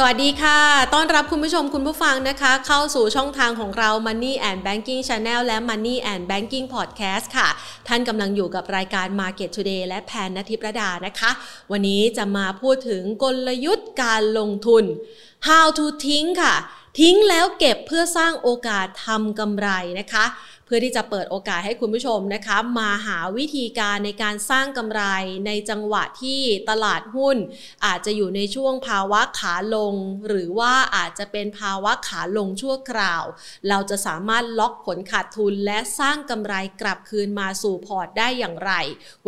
สวัสดีค่ะ ต้อนรับคุณผู้ชมคุณผู้ฟังนะคะ เข้าสู่ช่องทางของเรา Money and Banking Channel และ Money and Banking Podcast ค่ะ ท่านกำลังอยู่กับรายการ Market Today และแพนนทิประดานะคะ วันนี้จะมาพูดถึงกลยุทธ์การลงทุน How to ทิ้งค่ะ ทิ้งแล้วเก็บเพื่อสร้างโอกาสทำกำไรนะคะ เพื่อที่จะเปิดโอกาสให้คุณผู้ชมนะคะ มาหาวิธีการในการสร้างกำไรในจังหวะที่ตลาดหุ้น อาจจะอยู่ในช่วงภาวะขาลง หรือว่าอาจจะเป็นภาวะขาลงชั่วคราว เราจะสามารถล็อกผลขาดทุนและสร้างกำไรกลับคืนมาสู่พอร์ตได้อย่างไร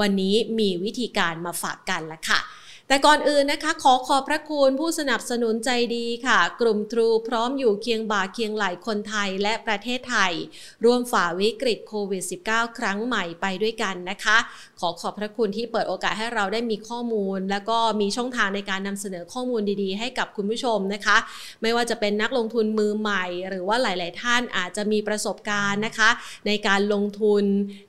วันนี้มีวิธีการมาฝากกันละค่ะ แต่ก่อนอื่นนะคะ ขอขอบพระคุณผู้สนับสนุนใจดีค่ะ กลุ่มทรูพร้อมอยู่เคียงบ่าเคียงไหลคนไทยและประเทศไทย ร่วมฝ่าวิกฤตโควิด -19 ครั้งใหม่ไปด้วยกันนะคะ ขอขอบพระคุณที่เปิดโอกาสให้เราได้มีข้อมูล แล้วก็มีช่องทางในการนำเสนอข้อมูลดีๆ ให้กับคุณผู้ชมนะคะ ไม่ว่าจะเป็นนักลงทุนมือใหม่ หรือว่าหลาย ๆ ท่านอาจจะมีประสบการณ์นะคะ ในการลงทุน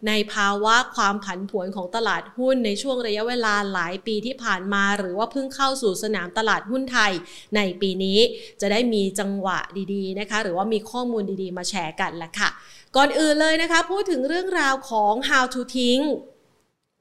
ในภาวะความผันผวนของตลาดหุ้นในช่วงระยะเวลาหลายปีที่ผ่านมาหรือว่าเพิ่งเข้าสู่สนามตลาดหุ้นไทยในปีนี้จะได้มีจังหวะดีๆนะคะ หรือว่ามีข้อมูลดีๆ มาแชร์กันละค่ะ ก่อนอื่นเลยนะคะ พูดถึงเรื่องราวของ how to ทิ้ง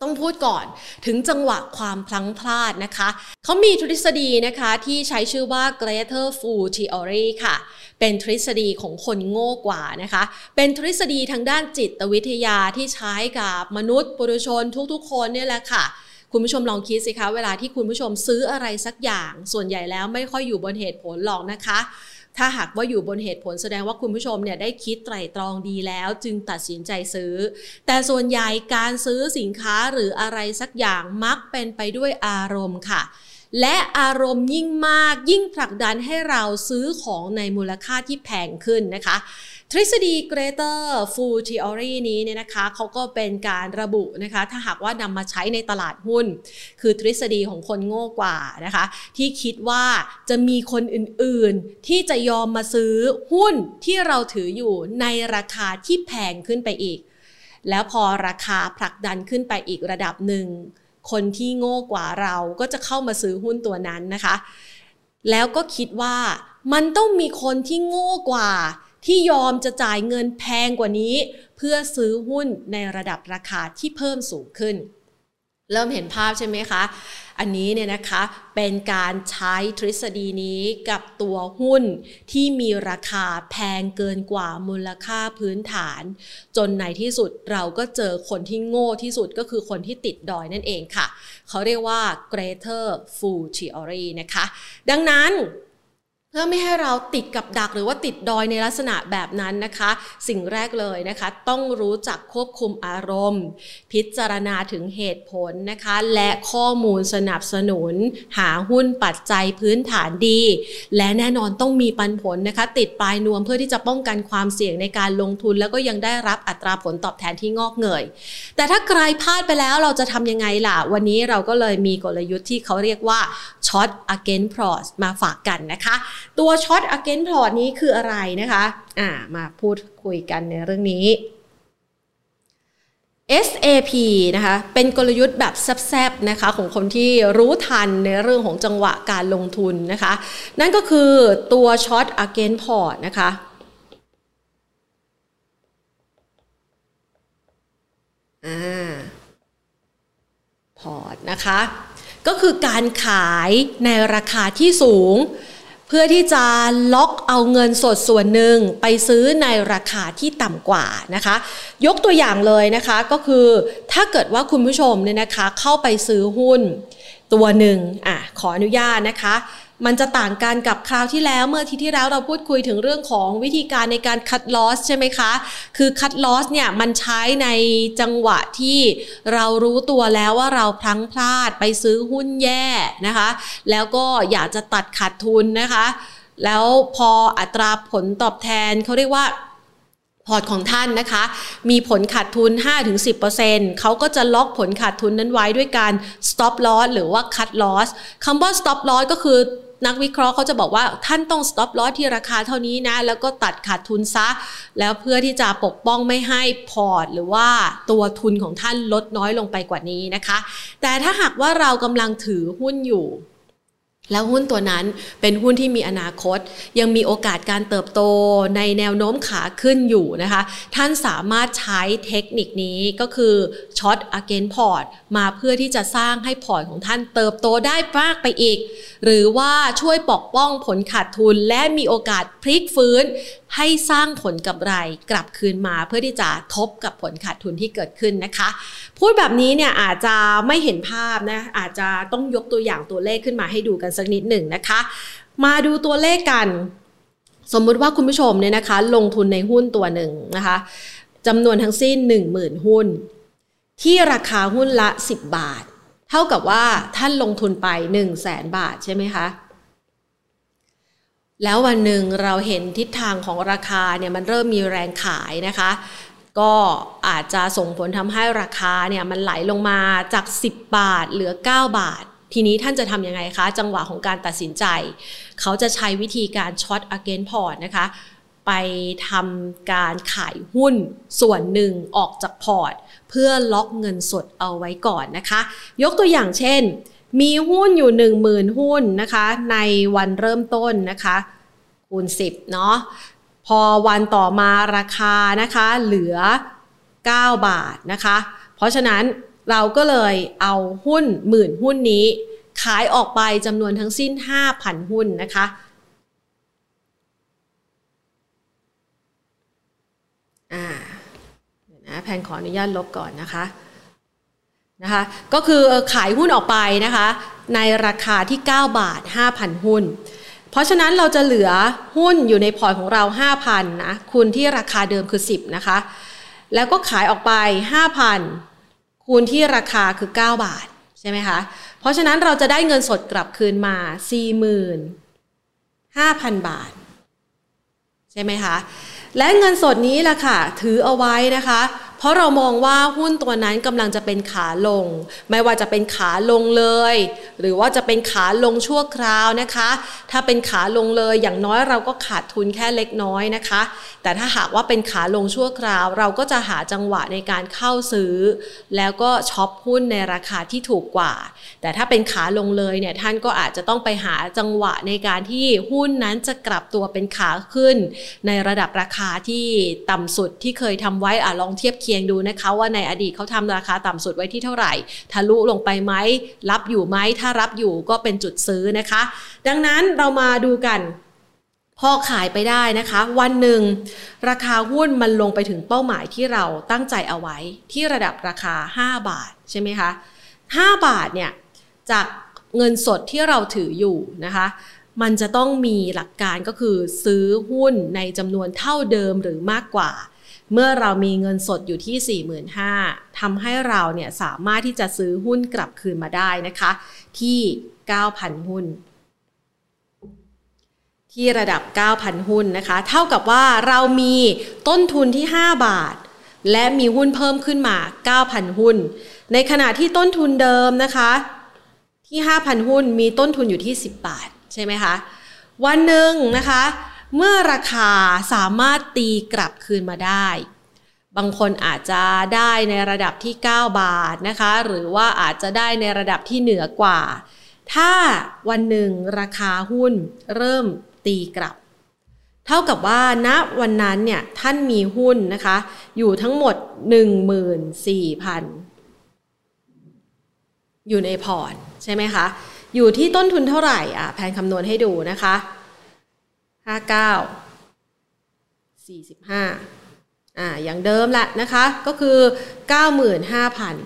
ต้องพูดก่อนถึงจังหวะความพลังพลาดนะคะ เขามีทฤษฎีนะคะที่ใช้ชื่อว่า Greater Fool Theory ค่ะ เป็นทฤษฎีของคนโง่กว่านะคะ เป็นทฤษฎีทางด้านจิตวิทยาที่ใช้กับมนุษย์ปุถุชนทุกๆคนเนี่ยแหละค่ะ คุณผู้ชมลองคิดสิคะ เวลาที่คุณผู้ชมซื้ออะไรสักอย่าง ส่วนใหญ่แล้วไม่ค่อยอยู่บนเหตุผลหรอกนะคะ ถ้าหากว่าอยู่บนเหตุผลแสดงว่าคุณผู้ชมเนี่ยได้คิดไตร่ตรองดีแล้ว จึงตัดสินใจซื้อ แต่ส่วนใหญ่การซื้อสินค้าหรืออะไรสักอย่างมักเป็นไปด้วยอารมณ์ค่ะ และอารมณ์ยิ่งมากยิ่งผลักดันให้เราซื้อของในมูลค่าที่แพงขึ้นนะคะ ทฤษฎี Greater Fool Theory นี้เนี่ยนะคะเขาก็เป็นการระบุนะคะ ถ้าหากว่านำมาใช้ในตลาดหุ้น คือทฤษฎีของคนโง่กว่านะคะ ที่คิดว่าจะมีคนอื่นๆ ที่จะยอมมาซื้อหุ้นที่เราถืออยู่ในราคาที่แพงขึ้นไปอีก แล้วพอราคาผลักดันขึ้นไปอีกระดับหนึ่ง คนที่โง่กว่าเราก็จะเข้ามาซื้อหุ้นตัวนั้นนะคะ แล้วก็คิดว่ามันต้องมีคนที่โง่กว่า ที่ยอมจะจ่ายเงินแพงกว่านี้ เพื่อซื้อหุ้นในระดับราคาที่เพิ่มสูงขึ้น เริ่มเห็นภาพใช่ไหมคะ อันนี้เนี่ยนะคะเป็นการใช้ทฤษฎีนี้กับตัวหุ้นที่มีราคาแพงเกินกว่ามูลค่าพื้นฐาน จนในที่สุดเราก็เจอคนที่โง่ที่สุดก็คือคนที่ติดดอยนั่นเองค่ะ เขาเรียกว่า greater fool theory นะคะ ดังนั้น เพื่อไม่ให้เราติดกับดักหรือว่าติดดอยในลักษณะแบบนั้นนะคะ สิ่งแรกเลยนะคะ ต้องรู้จักควบคุมอารมณ์ พิจารณาถึงเหตุผลนะคะ และข้อมูลสนับสนุน หาหุ้นปัจจัยพื้นฐานดี และแน่นอนต้องมีปันผลนะคะ ติดปลายนวมเพื่อที่จะป้องกันความเสี่ยงในการลงทุน แล้วก็ยังได้รับอัตราผลตอบแทนที่งอกเงย แต่ถ้าใครพลาดไปแล้วเราจะทำยังไงล่ะ วันนี้เราก็เลยมีกลยุทธ์ที่เขาเรียกว่าช็อต against pros มาฝากกันนะคะตัวช็อต against plot นี้คืออะไรนะคะอ่ามาพูดคุยกันในเรื่องนี้ SAP นะคะเป็นกลยุทธ์แบบแซบๆนะคะของคนที่รู้ทันในเรื่องของจังหวะการลงทุนนะคะ นั่นก็คือตัวช็อต against port นะคะอ่าพอร์ตนะคะ ก็คือการขายในราคาที่สูง เพื่อที่จะล็อกเอาเงินสดส่วนหนึ่งไปซื้อในราคาที่ต่ำกว่านะคะ ยกตัวอย่างเลยนะคะก็คือถ้าเกิดว่าคุณผู้ชมเนี่ยนะคะเข้าไปซื้อหุ้นตัวหนึ่งอะขออนุญาตนะคะ มันจะต่างกันกับคราวที่แล้วเมื่อทีที่แล้วเราพูดคุยถึงเรื่องของวิธีการในการคัดลอสใช่ไหมคะ คือคัดลอสเนี่ยมันใช้ในจังหวะที่เรารู้ตัวแล้วว่าเราพลั้งพลาดไปซื้อหุ้นแย่นะคะ แล้วก็อยากจะตัดขาดทุนนะคะ แล้วพออัตราผลตอบแทนเขาเรียกว่าพอร์ตของท่านนะคะ มีผลขาดทุน 5-10%เขาก็จะล็อกผลขาดทุนนั้นไว้ด้วยการ stop loss หรือว่า cut loss คำว่า stop loss ก็คือ นักวิเคราะห์เขาจะบอกว่าท่านต้อง stop loss ที่ราคาเท่านี้นะ แล้วก็ตัดขาดทุนซะ แล้วเพื่อที่จะปกป้องไม่ให้พอร์ต หรือว่าตัวทุนของท่านลดน้อยลงไปกว่านี้นะคะ แต่ถ้าหากว่าเรากำลังถือหุ้นอยู่ แล้วหุ้นตัวนั้นเป็นหุ้นที่มีอนาคต ยังมีโอกาสการเติบโตในแนวโน้มขาขึ้นอยู่นะคะ ท่านสามารถใช้เทคนิคนี้ก็คือ short against port มาเพื่อที่จะสร้างให้พอร์ตของท่านเติบโตได้มากไปอีก หรือว่าช่วยปกป้องผลขาดทุนและมีโอกาสพลิกฟื้น ให้สร้างผลกำไรกลับคืนมา เพื่อที่จะทบกับผลขาดทุนที่เกิดขึ้นนะคะ พูดแบบนี้เนี่ยอาจจะไม่เห็นภาพนะอาจจะต้องยกตัวอย่างตัวเลขขึ้นมาให้ดูกันสักนิดหนึ่งนะคะ มาดูตัวเลขกัน สมมุติว่าคุณผู้ชมเนี่ยนะคะ ลงทุนในหุ้นตัวหนึ่งนะคะจำนวนทั้งสิ้น 10,000 หุ้น ที่ราคาหุ้นละ 10 บาท เท่ากับว่าท่านลงทุนไป 1 0 0 0 0แสนบาทใช่ไหมคะ แล้ววันหนึ่งเราเห็นทิศทางของราคาเนี่ยมันเริ่มมีแรงขายนะคะ ก็อาจจะส่งผลทำให้ราคาเนี่ยมันไหลลงมาจาก 10 บาทเหลือ 9 บาท ทีนี้ท่านจะทำยังไงคะ จังหวะของการตัดสินใจ เขาจะใช้วิธีการช็อต again port นะคะ ไปทำการขายหุ้นส่วนหนึ่งออกจากพอร์ต เพื่อล็อกเงินสดเอาไว้ก่อนนะคะ ยกตัวอย่างเช่น มีหุ้นอยู่ 10,000 หุ้นนะคะ ในวันเริ่มต้นนะคะคูณ 10 เนาะพอวันต่อมาราคานะคะเหลือ 9 บาทนะคะ เพราะฉะนั้นเราก็เลยเอาหุ้นหมื่นหุ้นนี้ ขายออกไปจำนวนทั้งสิ้น 5,000 หุ้นนะคะ อ่านะแพนขออนุญาตลบก่อนนะคะ นะคะก็คือขายหุ้นออกไปนะคะในราคาที่ 9 บาท 5,000 หุ้น เพราะฉะนั้นเราจะเหลือหุ้นอยู่ในพอร์ตของเรา 5,000นะคูณที่ราคาเดิมคือ 10นะคะแล้วก็ขายออกไป 5,000 คูณที่ราคาคือ 9 บาทใช่ไหมคะเพราะฉะนั้นเราจะได้เงินสดกลับคืนมา 45,000 บาท ใช่ไหมคะและเงินสดนี้ล่ะค่ะถือเอาไว้นะคะ เพราะเรามองว่าหุ้นตัวนั้นกำลังจะเป็นขาลง ไม่ว่าจะเป็นขาลงเลย หรือว่าจะเป็นขาลงชั่วคราวนะคะ ถ้าเป็นขาลงเลยอย่างน้อยเราก็ขาดทุนแค่เล็กน้อยนะคะ แต่ถ้าหากว่าเป็นขาลงชั่วคราว เราก็จะหาจังหวะในการเข้าซื้อ แล้วก็ช็อปหุ้นในราคาที่ถูกกว่า แต่ถ้าเป็นขาลงเลยเนี่ยท่านก็อาจจะต้องไปหาจังหวะในการที่หุ้นนั้นจะกลับตัวเป็นขาขึ้น ในระดับราคาที่ต่ำสุดที่เคยทำไว้อะลองเทียบเคียงยังดูนะคะว่าในอดีตเขาทำราคาต่ำสุดไว้ที่เท่าไหร่ ทะลุลงไปไหมรับอยู่ไหมถ้ารับอยู่ก็เป็นจุดซื้อนะคะ ดังนั้นเรามาดูกันพอขายไปได้นะคะ วันหนึ่ง ราคาหุ้นมันลงไปถึงเป้าหมายที่เราตั้งใจเอาไว้ที่ระดับราคา 5 บาทใช่ไหมคะ 5 บาทเนี่ยจากเงินสดที่เราถืออยู่นะคะ มันจะต้องมีหลักการก็คือซื้อหุ้นในจำนวนเท่าเดิมหรือมากกว่า เมื่อเรามีเงินสดอยู่ที่ 45,000ทำให้เราเนี่ยสามารถที่จะซื้อหุ้นกลับคืนมาได้นะคะ ที่ 9,000 หุ้น ที่ระดับ 9,000 หุ้นนะคะ เท่ากับว่าเรามีต้นทุนที่ 5 บาท และมีหุ้นเพิ่มขึ้นมา 9,000 หุ้น ในขณะที่ต้นทุนเดิมนะคะ ที่ 5,000 หุ้นมีต้นทุนอยู่ที่ 10 บาท ใช่ไหมคะ วันหนึ่งนะคะ เมื่อราคาสามารถตีกลับคืนมาได้ บางคนอาจจะได้ในระดับที่ 9 บาทนะคะ หรือว่าอาจจะได้ในระดับที่เหนือกว่า ถ้าวันหนึ่งราคาหุ้นเริ่มตีกลับ เท่ากับว่าณวันนั้นเนี่ยท่านมีหุ้นนะคะ อยู่ทั้งหมด 14,000 อยู่ในพอร์ตใช่ไหมคะ อยู่ที่ต้นทุนเท่าไหร่อะแผนคำนวณให้ดูนะคะ ห้าเก้าสี่สิบห้าอ่าอย่างเดิมแหละนะคะก็คือเก้าหมื่นห้าพัน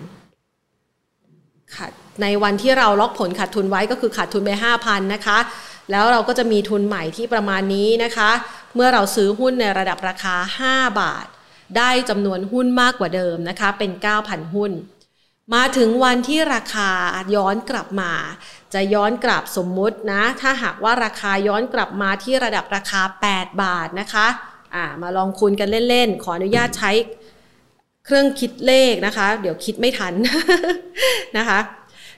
ขาดในวันที่เราล็อกผลขาดทุนไว้ก็คือขาดทุนไปห้าพันนะคะ แล้วเราก็จะมีทุนใหม่ที่ประมาณนี้นะคะ เมื่อเราซื้อหุ้นในระดับราคา 5 บาท ได้จำนวนหุ้นมากกว่าเดิมนะคะเป็น 9,000 หุ้น มาถึงวันที่ราคาย้อนกลับมา จะย้อนกลับสมมุตินะ ถ้าหากว่าราคาย้อนกลับมาที่ระดับราคา 8 บาทนะคะอ่ามาลองคูณกันเล่นๆ ขออนุญาตใช้เครื่องคิดเลขนะคะ เดี๋ยวคิดไม่ทันนะคะ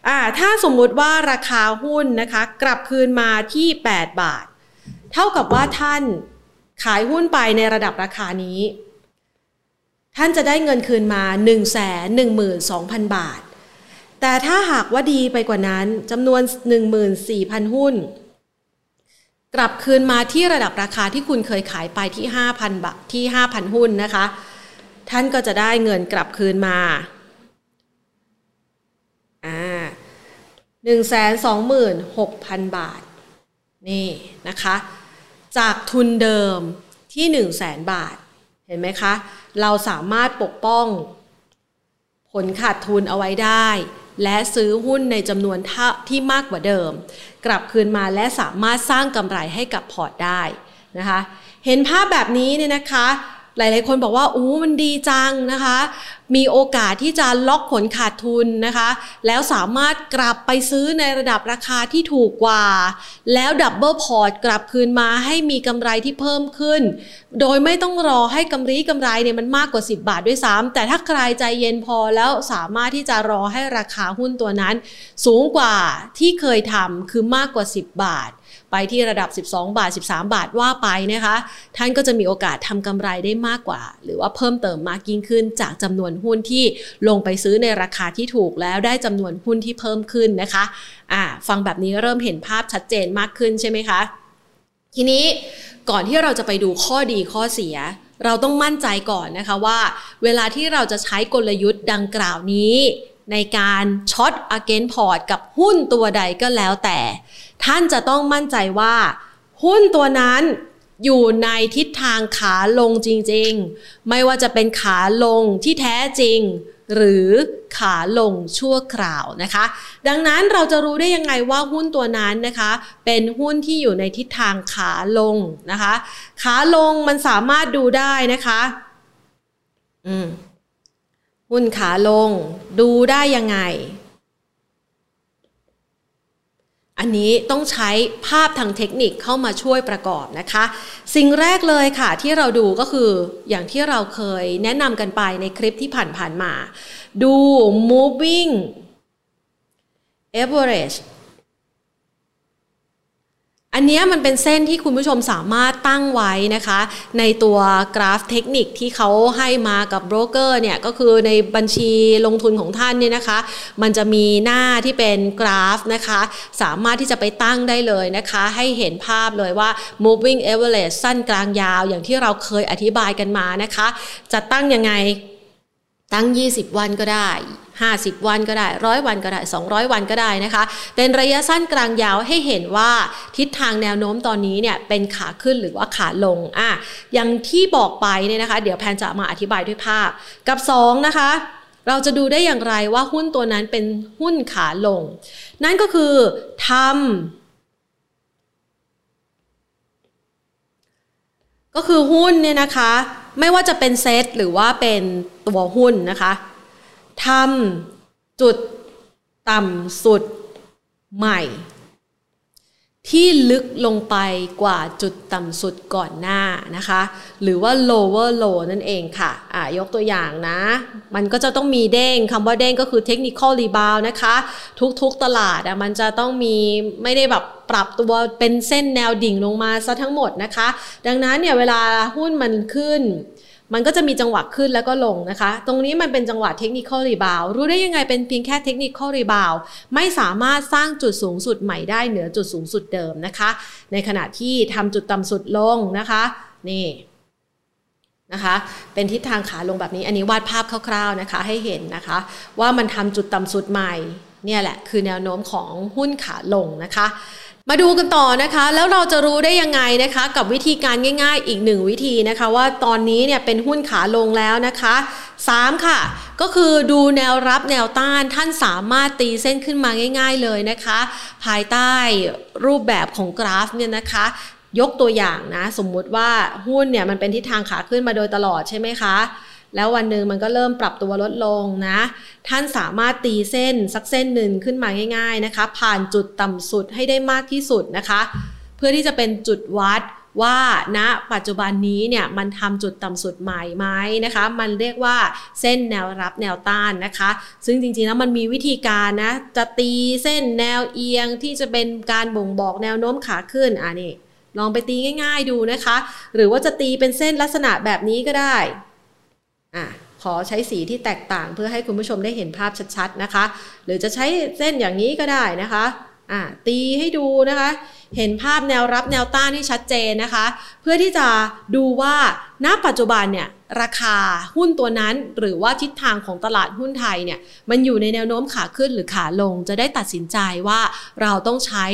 อ่าถ้าสมมุติว่าราคาหุ้นนะคะ กลับคืนมาที่ 8 บาท เท่ากับว่าท่านขายหุ้นไปในระดับราคานี้ ท่านจะได้เงินคืนมา 1 1 2 0 0 0 บาท แต่ถ้าหากว่าดีไปกว่านั้นจำนวน 14,000 หุ้น กลับคืนมาที่ระดับราคาที่คุณเคยขายไปที่ 5,000บาทที่ 5,000 หุ้นนะคะ ท่านก็จะได้เงินกลับคืนมาอ่าหนึ่งแสนสองหมื่นหกพันบาท นี่นะคะ จากทุนเดิมที่หนึ่งแสนบาท เห็นไหมคะ เราสามารถปกป้อง ผลขาดทุนเอาไว้ได้ และซื้อหุ้นในจำนวนที่มากกว่าเดิม กลับคืนมาและสามารถสร้างกำไรให้กับพอร์ตได้นะคะ เห็นภาพแบบนี้เนี่ยนะคะ หลายๆคนบอกว่าอู้มันดีจังนะคะ มีโอกาสที่จะล็อกผลขาดทุนนะคะ แล้วสามารถกลับไปซื้อในระดับราคาที่ถูกกว่า แล้ว double พอร์ตกลับคืนมาให้มีกำไรที่เพิ่มขึ้น โดยไม่ต้องรอให้กำไรกำไรเนี่ยมันมากกว่า 10 บาทด้วยซ้ำแต่ถ้าใครใจเย็นพอแล้วสามารถที่จะรอให้ราคาหุ้นตัวนั้น สูงกว่าที่เคยทำคือมากกว่า 10 บาท ไปที่ระดับ 12 บาท 13 บาทว่าไปนะคะ ท่านก็จะมีโอกาสทำกำไรได้มากกว่า หรือว่าเพิ่มเติมมากยิ่งขึ้น จากจำนวนหุ้นที่ลงไปซื้อในราคาที่ถูกแล้วได้จำนวนหุ้นที่เพิ่มขึ้นนะคะอ่าฟังแบบนี้เริ่มเห็นภาพชัดเจนมากขึ้นใช่ไหมคะ ทีนี้ก่อนที่เราจะไปดูข้อดีข้อเสียเราต้องมั่นใจก่อนนะคะว่า เวลาที่เราจะใช้กลยุทธ์ดังกล่าวนี้ ในการ short against port กับหุ้นตัวใดก็แล้วแต่ ท่านจะต้องมั่นใจว่า หุ้นตัวนั้นอยู่ในทิศทางขาลงจริงๆ ไม่ว่าจะเป็นขาลงที่แท้จริง หรือขาลงชั่วคราวนะคะ ดังนั้นเราจะรู้ได้ยังไงว่าหุ้นตัวนั้นนะคะ เป็นหุ้นที่อยู่ในทิศทางขาลงนะคะ ขาลงมันสามารถดูได้นะคะอืมหุ้นขาลงดูได้ยังไง อันนี้ต้องใช้ภาพทางเทคนิคเข้ามาช่วยประกอบนะคะ สิ่งแรกเลยค่ะที่เราดูก็คืออย่างที่เราเคยแนะนำกันไปในคลิปที่ผ่านๆมา ดู moving average อันนี้มันเป็นเส้นที่คุณผู้ชมสามารถตั้งไว้นะคะ ในตัวกราฟเทคนิคที่เขาให้มากับโบรกเกอร์เนี่ยก็คือในบัญชีลงทุนของท่านเนี่ยนะคะ มันจะมีหน้าที่เป็นกราฟนะคะ สามารถที่จะไปตั้งได้เลยนะคะ ให้เห็นภาพเลยว่า moving average สั้นกลางยาว อย่างที่เราเคยอธิบายกันมานะคะ จะตั้งยังไง ตั้ง 20 วันก็ได้ 50 วันก็ได้ร้อยวันก็ได้ 200 วันก็ได้นะคะ เป็นระยะสั้นกลางยาวให้เห็นว่าทิศทางแนวโน้มตอนนี้เนี่ยเป็นขาขึ้นหรือว่าขาลงอะอย่างที่บอกไปเนี่ยนะคะ เดี๋ยวแพนจะมาอธิบายด้วยภาพ กับ 2 นะคะ เราจะดูได้อย่างไรว่าหุ้นตัวนั้นเป็นหุ้นขาลง นั่นก็คือทำก็คือหุ้นเนี่ยนะคะ ไม่ว่าจะเป็นเซตหรือว่าเป็นตัวหุ้นนะคะทำจุดต่ำสุดใหม่ ที่ลึกลงไปกว่าจุดต่ำสุดก่อนหน้านะคะ หรือว่า lower low นั่นเองค่ะยกตัวอย่างนะ มันก็จะต้องมีเด้งคำว่าเด้งก็คือ technical rebound นะคะ ทุกๆตลาดอะมันจะต้องมีไม่ได้แบบปรับตัวเป็นเส้นแนวดิ่งลงมาซะทั้งหมดนะคะ ดังนั้นเนี่ยเวลาหุ้นมันขึ้น มันก็จะมีจังหวะขึ้นแล้วก็ลงนะคะ ตรงนี้มันเป็นจังหวะ technical rebound รู้ได้ยังไงเป็นเพียงแค่ technical reboundไม่สามารถสร้างจุดสูงสุดใหม่ได้เหนือจุดสูงสุดเดิมนะคะ ในขณะที่ทำจุดต่ำสุดลงนะคะ นี่นะคะ เป็นทิศทางขาลงแบบนี้ อันนี้วาดภาพคร่าวๆนะคะ ให้เห็นนะคะ ว่ามันทำจุดต่ำสุดใหม่ เนี่ยแหละคือแนวโน้มของหุ้นขาลงนะคะ มาดูกันต่อนะคะ แล้วเราจะรู้ได้ยังไงนะคะ กับวิธีการง่าย ๆ อีกหนึ่งวิธีนะคะ ว่าตอนนี้เนี่ยเป็นหุ้นขาลงแล้วนะคะ 3 ค่ะ ก็คือดูแนวรับแนวต้านท่านสามารถตีเส้นขึ้นมาง่าย ๆ เลยนะคะ ภายใต้รูปแบบของกราฟเนี่ยนะคะยกตัวอย่างนะ สมมุติว่าหุ้นเนี่ยมันเป็นทิศทางขาขึ้นมาโดยตลอดใช่ไหมคะ แล้ววันหนึ่งมันก็เริ่มปรับตัวลดลงนะ ท่านสามารถตีเส้นสักเส้นหนึ่งขึ้นมาง่าย ๆนะคะ ผ่านจุดต่ำสุดให้ได้มากที่สุดนะคะ เพื่อที่จะเป็นจุดวัดว่าณนะปัจจุบันนี้เนี่ยมันทำจุดต่ำสุดใหม่ไหมนะคะ มันเรียกว่าเส้นแนวรับแนวต้านนะคะ ซึ่งจริงๆแล้วมันมีวิธีการนะ จะตีเส้นแนวเอียงที่จะเป็นการบ่งบอกแนวโน้มขาขึ้นอะนี่ลองไปตีง่าย ๆดูนะคะ หรือว่าจะตีเป็นเส้นลักษณะแบบนี้ก็ได้ อะขอใช้สีที่แตกต่างเพื่อให้คุณผู้ชมได้เห็นภาพชัดๆนะคะ หรือจะใช้เส้นอย่างนี้ก็ได้นะคะอ่าตีให้ดูนะคะ เห็นภาพแนวรับแนวต้านที่ชัดเจนนะคะ เพื่อที่จะดูว่าณปัจจุบันเนี่ยราคาหุ้นตัวนั้นหรือว่าทิศทางของตลาดหุ้นไทยเนี่ยมันอยู่ในแนวโน้มขาขึ้นหรือขาลง จะได้ตัดสินใจว่าเราต้องใช้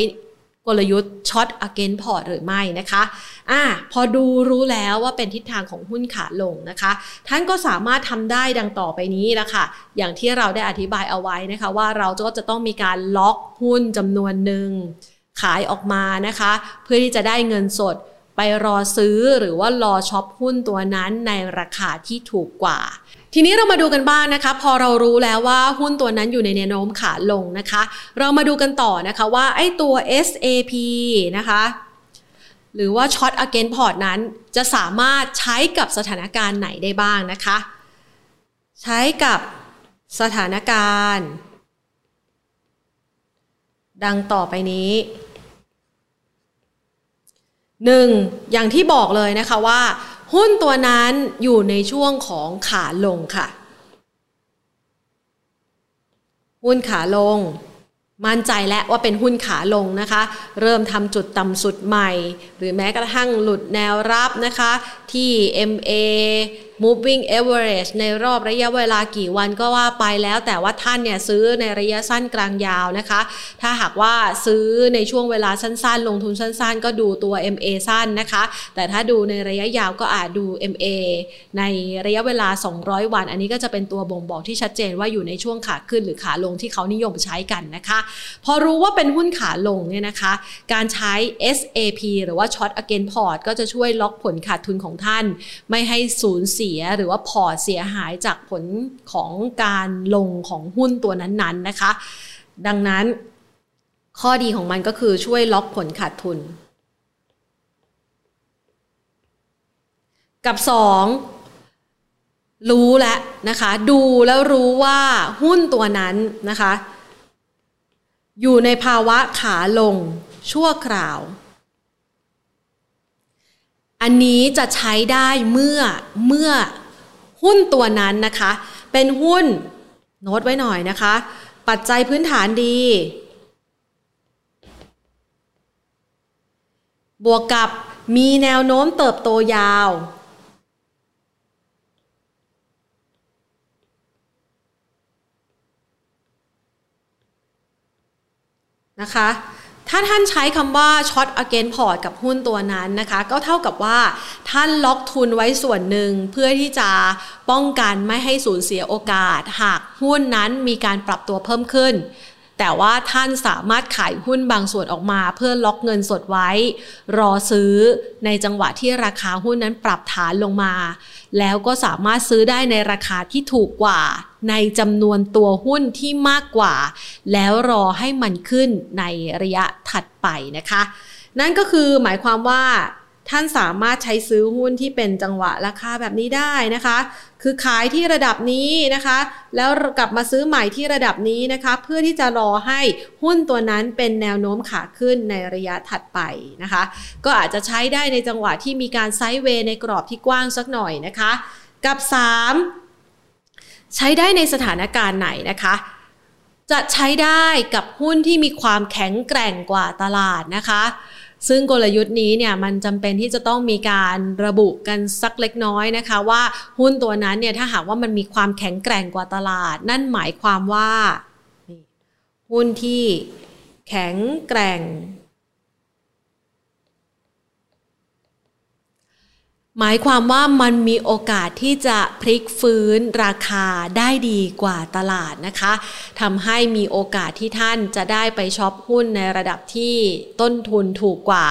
กลยุทธ์ช็อต against port หรือไม่นะคะอ่าพอดูรู้แล้วว่าเป็นทิศทางของหุ้นขาลงนะคะ ท่านก็สามารถทำได้ดังต่อไปนี้ละค่ะ อย่างที่เราได้อธิบายเอาไว้นะคะ ว่าเราก็จะต้องมีการล็อกหุ้นจำนวนหนึ่งขายออกมานะคะ เพื่อที่จะได้เงินสดไปรอซื้อหรือว่ารอช็อปหุ้นตัวนั้นในราคาที่ถูกกว่า ทีนี้เรามาดูกันบ้างนะคะ พอเรารู้แล้วว่าหุ้นตัวนั้นอยู่ในแนวโน้มขาลงนะคะ เรามาดูกันต่อนะคะว่าไอ้ตัว SAP นะคะหรือว่าช็อต against port นั้นจะสามารถใช้กับสถานการณ์ไหนได้บ้างนะคะ ใช้กับสถานการณ์ ดังต่อไปนี้หนึ่งอย่างที่บอกเลยนะคะว่า หุ้นตัวนั้นอยู่ในช่วงของขาลงค่ะ หุ้นขาลง มั่นใจแล้วว่าเป็นหุ้นขาลงนะคะ เริ่มทำจุดต่ำสุดใหม่ หรือแม้กระทั่งหลุดแนวรับนะคะ ที่ MA moving average ในรอบระยะเวลากี่วันก็ว่าไปแล้ว แต่ว่าท่านเนี่ยซื้อในระยะสั้นกลางยาวนะคะ ถ้าหากว่าซื้อในช่วงเวลาสั้นๆ ลงทุนสั้นๆ ก็ดูตัว MA สั้นนะคะ แต่ถ้าดูในระยะยาวก็อาจดู MA ในระยะเวลา 200 วัน อันนี้ก็จะเป็นตัวบ่งบอกที่ชัดเจนว่าอยู่ในช่วงขาขึ้นหรือขาลงที่เขานิยมใช้กันนะคะ พอรู้ว่าเป็นหุ้นขาลงเนี่ยนะคะ การใช้ SAP หรือว่า Short Again Port ก็จะช่วยล็อกผลขาดทุนของท่าน ไม่ให้สูญเสียหรือว่าพอร์ตเสียหายจากผลของการลงของหุ้นตัวนั้นๆนะคะ ดังนั้นข้อดีของมันก็คือช่วยล็อกผลขาดทุน กับ 2 รู้แล้วนะคะ ดูแล้วรู้ว่าหุ้นตัวนั้นนะคะ อยู่ในภาวะขาลงชั่วคราว อันนี้จะใช้ได้เมื่อเมื่อหุ้นตัวนั้นนะคะ เป็นหุ้นโน้ตไว้หน่อยนะคะ ปัจจัยพื้นฐานดี บวกกับมีแนวโน้มเติบโตยาว นะคะ ถ้าท่านใช้คำว่าช็อต again port กับหุ้นตัวนั้นนะคะ ก็เท่ากับว่าท่านล็อกทุนไว้ส่วนหนึ่งเพื่อที่จะป้องกันไม่ให้สูญเสียโอกาส หากหุ้นนั้นมีการปรับตัวเพิ่มขึ้น แต่ว่าท่านสามารถขายหุ้นบางส่วนออกมา เพื่อล็อกเงินสดไว้ รอซื้อในจังหวะที่ราคาหุ้นนั้นปรับฐานลงมา แล้วก็สามารถซื้อได้ในราคาที่ถูกกว่า ในจำนวนตัวหุ้นที่มากกว่า แล้วรอให้มันขึ้นในระยะถัดไปนะคะ นั่นก็คือหมายความว่า ท่านสามารถใช้ซื้อหุ้นที่เป็นจังหวะราคาแบบนี้ได้นะคะ คือขายที่ระดับนี้นะคะ แล้วกลับมาซื้อใหม่ที่ระดับนี้นะคะ เพื่อที่จะรอให้หุ้นตัวนั้นเป็นแนวโน้มขาขึ้นในระยะถัดไปนะคะ ก็อาจจะใช้ได้ในจังหวะที่มีการไซด์เวย์ในกรอบที่กว้างสักหน่อยนะคะ กับ 3 ใช้ได้ในสถานการณ์ไหนนะคะจะใช้ได้กับหุ้นที่มีความแข็งแกร่งกว่าตลาดนะคะ ซึ่งกลยุทธ์นี้เนี่ยมันจำเป็นที่จะต้องมีการระบุกันสักเล็กน้อยนะคะ ว่าหุ้นตัวนั้นเนี่ยถ้าหากว่ามันมีความแข็งแกร่งกว่าตลาด นั่นหมายความว่า หุ้นที่แข็งแกร่ง หมายความว่ามันมีโอกาสที่จะพลิกฟื้นราคาได้ดีกว่าตลาดนะคะทำให้มีโอกาสที่ท่านจะได้ไปช็อปหุ้นในระดับที่ต้นทุนถูกกว่า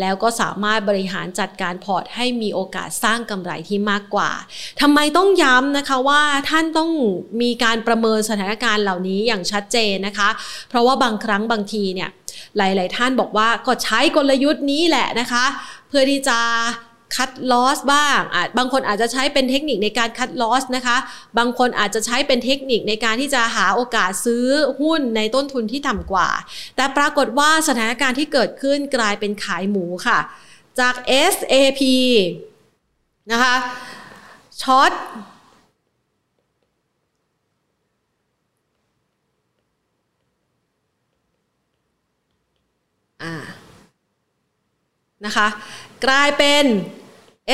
แล้วก็สามารถบริหารจัดการพอร์ตให้มีโอกาสสร้างกำไรที่มากกว่าทำไมต้องย้ำนะคะว่าท่านต้องมีการประเมินสถานการณ์เหล่านี้อย่างชัดเจนนะคะ เพราะว่าบางครั้งบางทีเนี่ยหลาย ๆ ท่านบอกว่าก็ใช้กลยุทธ์นี้แหละนะคะ เพื่อที่จะ คัดลอสบ้างอาจบางคนอาจจะใช้เป็นเทคนิคในการคัดลอสนะคะ บางคนอาจจะใช้เป็นเทคนิคในการที่จะหาโอกาสซื้อหุ้นในต้นทุนที่ต่ำกว่า แต่ปรากฏว่าสถานการณ์ที่เกิดขึ้นกลายเป็นขายหมูค่ะ จาก SAP นะคะช็อตนะคะกลายเป็น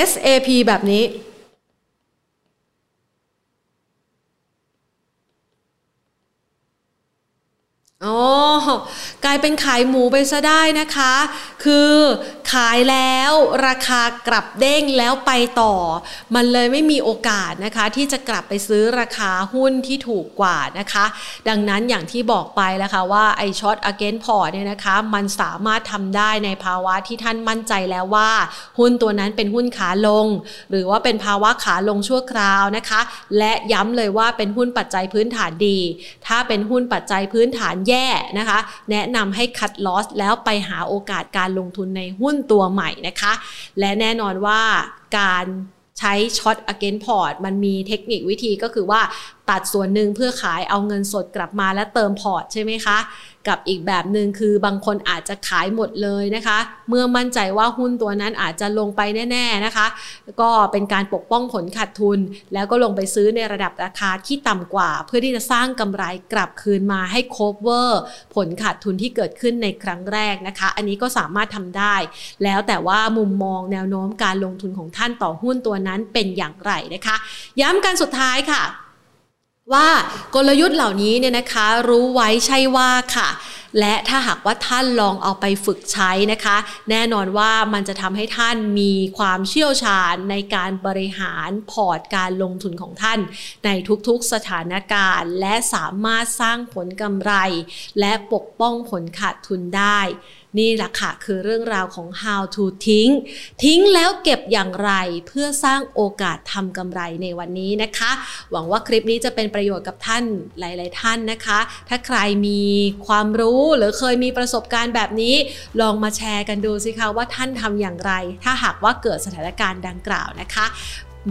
SAP แบบนี้ อ๋อกลายเป็นขายหมูไปซะได้นะคะ คือขายแล้วราคากลับเด้งแล้วไปต่อ มันเลยไม่มีโอกาสนะคะ ที่จะกลับไปซื้อราคาหุ้นที่ถูกกว่านะคะ ดังนั้นอย่างที่บอกไปแล้วค่ะว่าไอช็อตอเกนพอร์ตเนี่ยนะคะ มันสามารถทำได้ในภาวะที่ท่านมั่นใจแล้วว่า หุ้นตัวนั้นเป็นหุ้นขาลง หรือว่าเป็นภาวะขาลงชั่วคราวนะคะ และย้ำเลยว่าเป็นหุ้นปัจจัยพื้นฐานดี ถ้าเป็นหุ้นปัจจัยพื้นฐานแย่นะคะ แนะนำให้ cut loss แล้วไปหาโอกาสการลงทุนในหุ้นตัวใหม่นะคะ และแน่นอนว่าการใช้ short against port มันมีเทคนิควิธีก็คือว่า ตัดส่วนหนึ่งเพื่อขายเอาเงินสดกลับมาและเติมพอร์ตใช่ไหมคะ กับอีกแบบหนึ่งคือบางคนอาจจะขายหมดเลยนะคะ เมื่อมั่นใจว่าหุ้นตัวนั้นอาจจะลงไปแน่ ๆนะคะ ก็เป็นการปกป้องผลขาดทุน แล้วก็ลงไปซื้อในระดับราคาที่ต่ำกว่า เพื่อที่จะสร้างกำไรกลับคืนมาให้โคเวอร์ผลขาดทุนที่เกิดขึ้นในครั้งแรกนะคะ อันนี้ก็สามารถทำได้ แล้วแต่ว่ามุมมองแนวโน้มการลงทุนของท่านต่อหุ้นตัวนั้นเป็นอย่างไรนะคะ ย้ำกันสุดท้ายค่ะ ว่ากลยุทธ์เหล่านี้เนี่ยนะคะรู้ไว้ใช่ว่าค่ะ และถ้าหากว่าท่านลองเอาไปฝึกใช้นะคะ แน่นอนว่ามันจะทำให้ท่านมีความเชี่ยวชาญในการบริหารพอร์ตการลงทุนของท่าน ในทุกๆสถานการณ์ และสามารถสร้างผลกำไร และปกป้องผลขาดทุนได้ นี่แหละค่ะคือเรื่องราวของ how to ทิ้ง ทิ้งแล้วเก็บอย่างไรเพื่อสร้างโอกาสทำกำไรในวันนี้นะคะ หวังว่าคลิปนี้จะเป็นประโยชน์กับท่านหลาย ๆ ท่านนะคะ ถ้าใครมีความรู้รู้หรือเคยมีประสบการณ์แบบนี้ ลองมาแชร์กันดูสิคะว่าท่านทำอย่างไร ถ้าหากว่าเกิดสถานการณ์ดังกล่าวนะคะ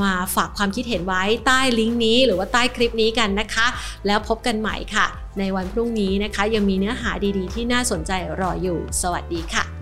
มาฝากความคิดเห็นไว้ใต้ลิงก์นี้ หรือว่าใต้คลิปนี้กันนะคะ แล้วพบกันใหม่ค่ะ ในวันพรุ่งนี้นะคะ ยังมีเนื้อหาดีๆ ที่น่าสนใจรออยู่ สวัสดีค่ะ